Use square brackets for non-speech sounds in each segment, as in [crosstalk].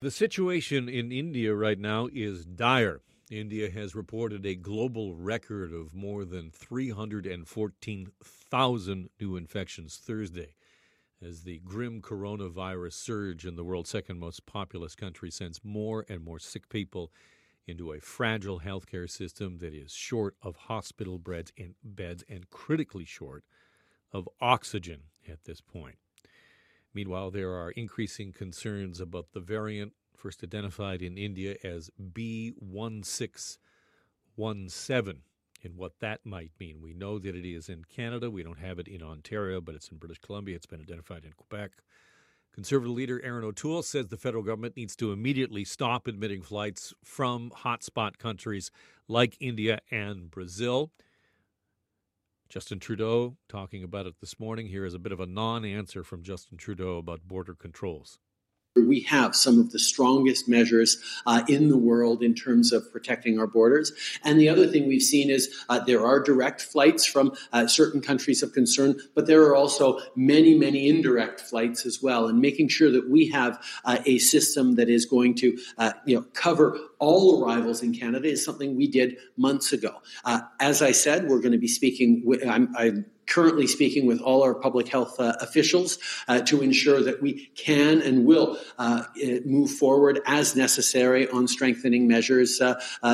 The situation in India right now is dire. India has reported a global record of more than 314,000 new infections Thursday as the grim coronavirus surge in the world's second most populous country sends more and more sick people into a fragile healthcare system that is short of hospital beds and beds and critically short of oxygen at this point. Meanwhile, there are increasing concerns about the variant first identified in India as B1617 and what that might mean. We know that it is in Canada. We don't have it in Ontario, but it's in British Columbia. It's been identified in Quebec. Conservative leader Erin O'Toole says the federal government needs to immediately stop admitting flights from hotspot countries like India and Brazil. Justin Trudeau talking about it this morning. Here is a bit of a non answer from Justin Trudeau about border controls we have some of the strongest measures uh, in the world in terms of protecting our borders. And the other thing we've seen is uh, there are direct flights from uh, certain countries of concern, but there are also many, many indirect flights as well. And making sure that we have uh, a system that is going to, uh, you know, cover all arrivals in Canada is something we did months ago. Uh, as I said, we're going to be speaking. With, I'm, I'm currently speaking with all our public health uh, officials uh, to ensure that we can and will uh, move forward as necessary on strengthening measures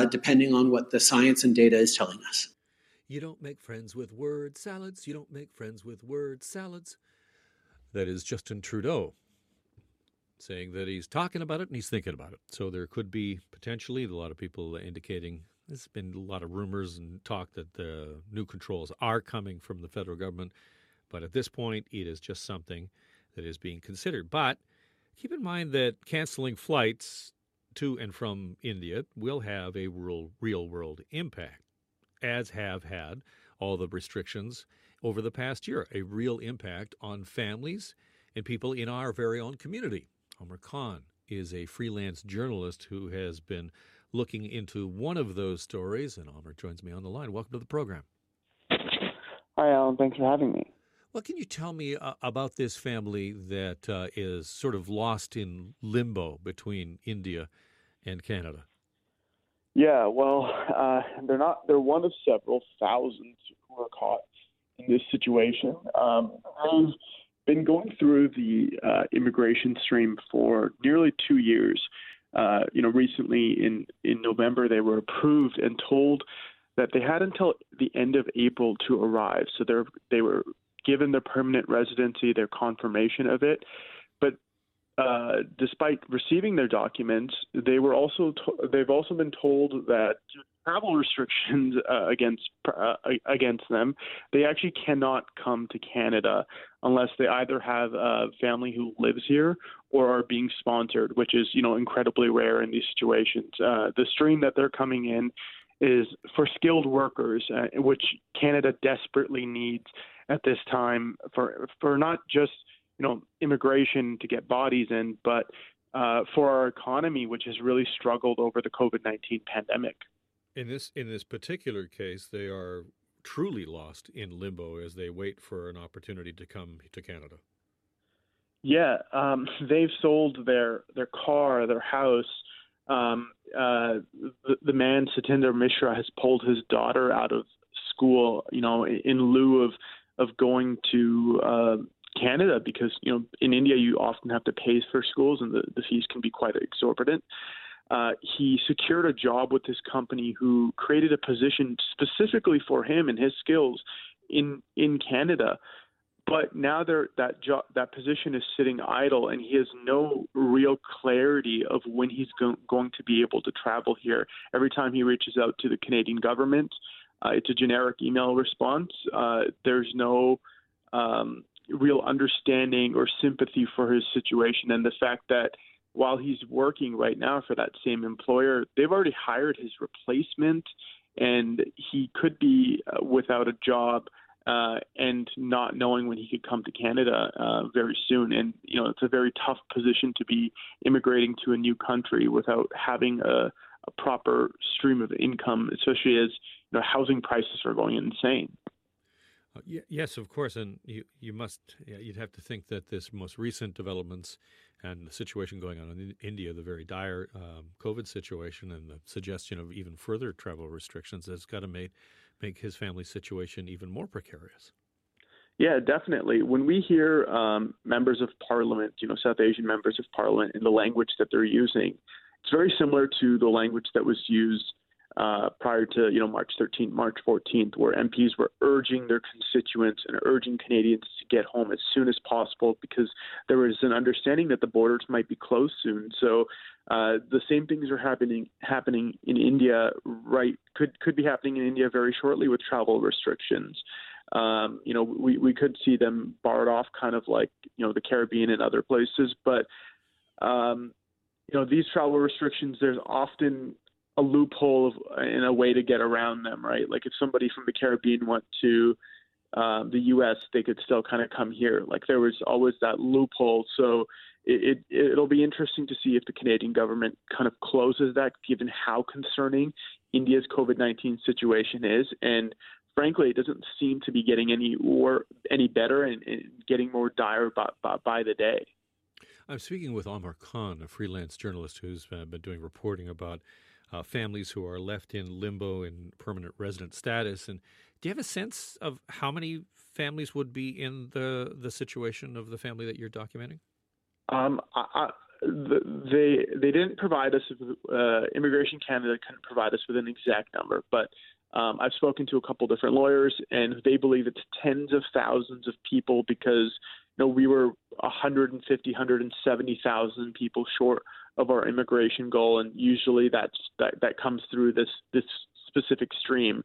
depending on what the science and data is telling us. You don't make friends with word salads. You don't make friends with word salads. That is Justin Trudeau saying that he's talking about it and he's thinking about it. So there could be potentially a lot of people indicating there's been a lot of rumors and talk that the new controls are coming from the federal government, but at this point, it is just something that is being considered. But keep in mind that canceling flights to and from India will have a real, real world impact, as have had all the restrictions over the past year, a real impact on families and people in our very own community. Omar Khan is a freelance journalist who has been looking into one of those stories. And Omar joins me on the line. Welcome to the program. Hi, Alan. Thanks for having me. What can you tell me uh, about this family that uh, is sort of lost in limbo between India and Canada? Yeah, well, uh, they're not. They're one of several thousands who are caught in this situation. Um, I've been going through the uh, immigration stream for nearly two years, uh, you know, recently in in November they were approved and told that they had until the end of April to arrive. So they they were given their permanent residency, their confirmation of it. But uh, despite receiving their documents, they were also to- they've also been told that travel restrictions [laughs] uh, against uh, against them, they actually cannot come to Canada unless they either have a family who lives here or are being sponsored, which is you know incredibly rare in these situations. Uh, the stream that they're coming in is for skilled workers, uh, which Canada desperately needs at this time for for not just you know immigration to get bodies in, but uh, for our economy, which has really struggled over the COVID nineteen pandemic. In this in this particular case, they are truly lost in limbo as they wait for an opportunity to come to Canada. Yeah, um, [laughs] they've sold their their car, their house. Um, uh, the, the man Satinder Mishra has pulled his daughter out of school, you know, in lieu of of going to uh, Canada because you know in India you often have to pay for schools and the, the fees can be quite exorbitant. Uh, he secured a job with this company who created a position specifically for him and his skills in in Canada. But now that that position is sitting idle, and he has no real clarity of when he's go- going to be able to travel here. Every time he reaches out to the Canadian government, uh, it's a generic email response. Uh, there's no um, real understanding or sympathy for his situation, and the fact that while he's working right now for that same employer, they've already hired his replacement, and he could be uh, without a job uh, and not knowing when he could come to Canada uh, very soon. And you know, it's a very tough position to be immigrating to a new country without having a, a proper stream of income, especially as you know housing prices are going insane. Uh, yes, of course, and you you must you'd have to think that this most recent developments and the situation going on in India, the very dire um, COVID situation, and the suggestion of even further travel restrictions has got to make make his family's situation even more precarious. Yeah, definitely. When we hear um, members of parliament, you know, South Asian members of parliament, in the language that they're using, it's very similar to the language that was used uh, prior to you know March 13th, March 14th, where MPs were urging their constituents and urging Canadians to get home as soon as possible because there was an understanding that the borders might be closed soon. So uh, the same things are happening happening in India right could could be happening in India very shortly with travel restrictions. Um, you know, we, we could see them barred off kind of like, you know, the Caribbean and other places. But, um, you know, these travel restrictions, there's often a loophole of, in a way to get around them, right? Like if somebody from the Caribbean went to um, the U.S., they could still kind of come here. Like there was always that loophole. So it, it it'll be interesting to see if the Canadian government kind of closes that, given how concerning India's COVID-19 situation is, and frankly, it doesn't seem to be getting any or any better and, and getting more dire by, by, by the day. I'm speaking with Amar Khan, a freelance journalist who's uh, been doing reporting about uh, families who are left in limbo in permanent resident status. And do you have a sense of how many families would be in the the situation of the family that you're documenting? Um, I, I, they they didn't provide us. Uh, Immigration Canada couldn't provide us with an exact number, but um, I've spoken to a couple different lawyers, and they believe it's tens of thousands of people because you know we were 150, 170,000 people short of our immigration goal, and usually that's that that comes through this this specific stream.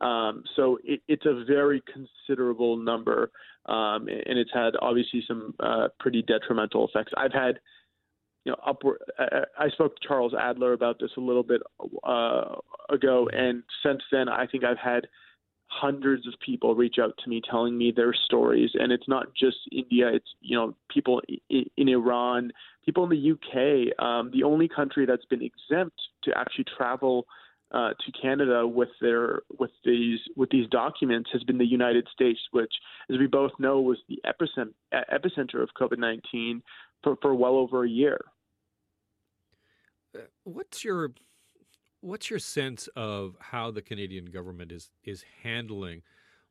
Um, so it, it's a very considerable number, um, and it's had obviously some uh, pretty detrimental effects. I've had, you know, upward. I, I spoke to Charles Adler about this a little bit uh, ago, and since then, I think I've had hundreds of people reach out to me telling me their stories and it's not just india it's you know people in, in iran people in the uk um, the only country that's been exempt to actually travel uh, to Canada with their with these with these documents has been the United States, which, as we both know, was the epicenter epicenter of COVID nineteen for, for well over a year. Uh, what's your What's your sense of how the Canadian government is is handling,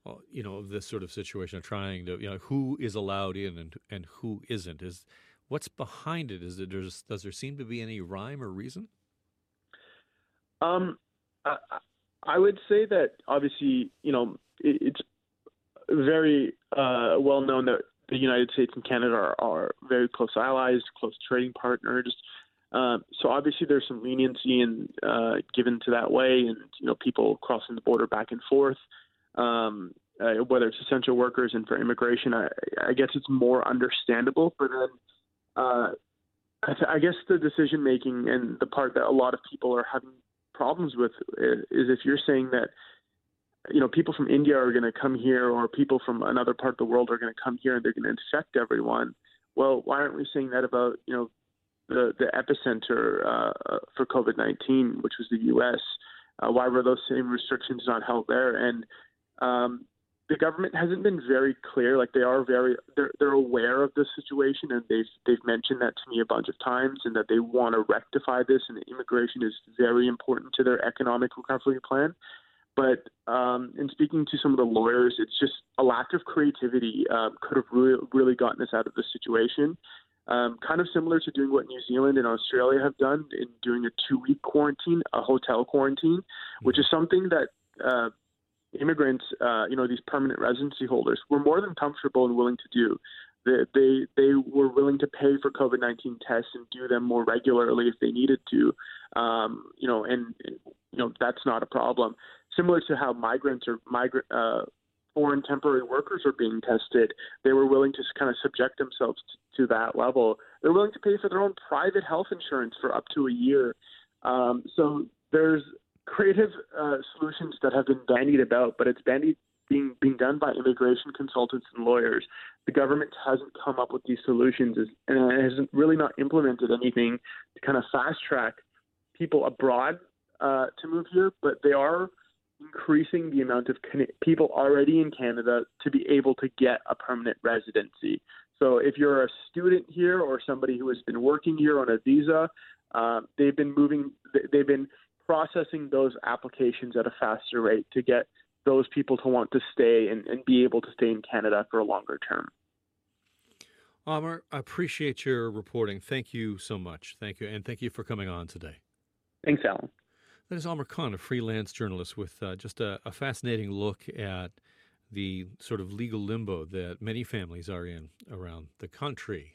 uh, you know, this sort of situation of trying to, you know, who is allowed in and and who isn't? Is what's behind it? Is it does there seem to be any rhyme or reason? Um, I, I would say that obviously, you know, it, it's very uh, well known that the United States and Canada are, are very close allies, close trading partners. Um, so obviously there's some leniency in, uh, given to that way, and you know people crossing the border back and forth. Um, uh, whether it's essential workers and for immigration, I, I guess it's more understandable. But then, uh, I, th- I guess the decision making and the part that a lot of people are having problems with is if you're saying that you know people from India are going to come here or people from another part of the world are going to come here and they're going to infect everyone. Well, why aren't we saying that about you know the, the epicenter uh, for COVID 19, which was the U.S. Uh, why were those same restrictions not held there? And um, the government hasn't been very clear. Like they are very, they're, they're aware of the situation, and they've they've mentioned that to me a bunch of times, and that they want to rectify this. And immigration is very important to their economic recovery plan. But um, in speaking to some of the lawyers, it's just a lack of creativity um, could have really, really gotten us out of this situation um, kind of similar to doing what New Zealand and Australia have done in doing a two week quarantine, a hotel quarantine, which is something that uh, immigrants, uh, you know, these permanent residency holders were more than comfortable and willing to do. They, they, they were willing to pay for COVID 19 tests and do them more regularly if they needed to. Um, you know, and, you know, that's not a problem. Similar to how migrants or migrant, uh, foreign temporary workers are being tested, they were willing to kind of subject themselves to, to that level. They're willing to pay for their own private health insurance for up to a year. Um, so there's creative uh, solutions that have been bandied about, but it's bandied being being done by immigration consultants and lawyers. The government hasn't come up with these solutions and hasn't really not implemented anything to kind of fast track people abroad uh, to move here, but they are increasing the amount of people already in Canada to be able to get a permanent residency. So if you're a student here or somebody who has been working here on a visa, uh, they've been moving, they've been processing those applications at a faster rate to get those people to want to stay and, and be able to stay in Canada for a longer term. Amar, I appreciate your reporting. Thank you so much. Thank you. And thank you for coming on today. Thanks, Alan. That is Amar Khan, a freelance journalist, with uh, just a, a fascinating look at the sort of legal limbo that many families are in around the country.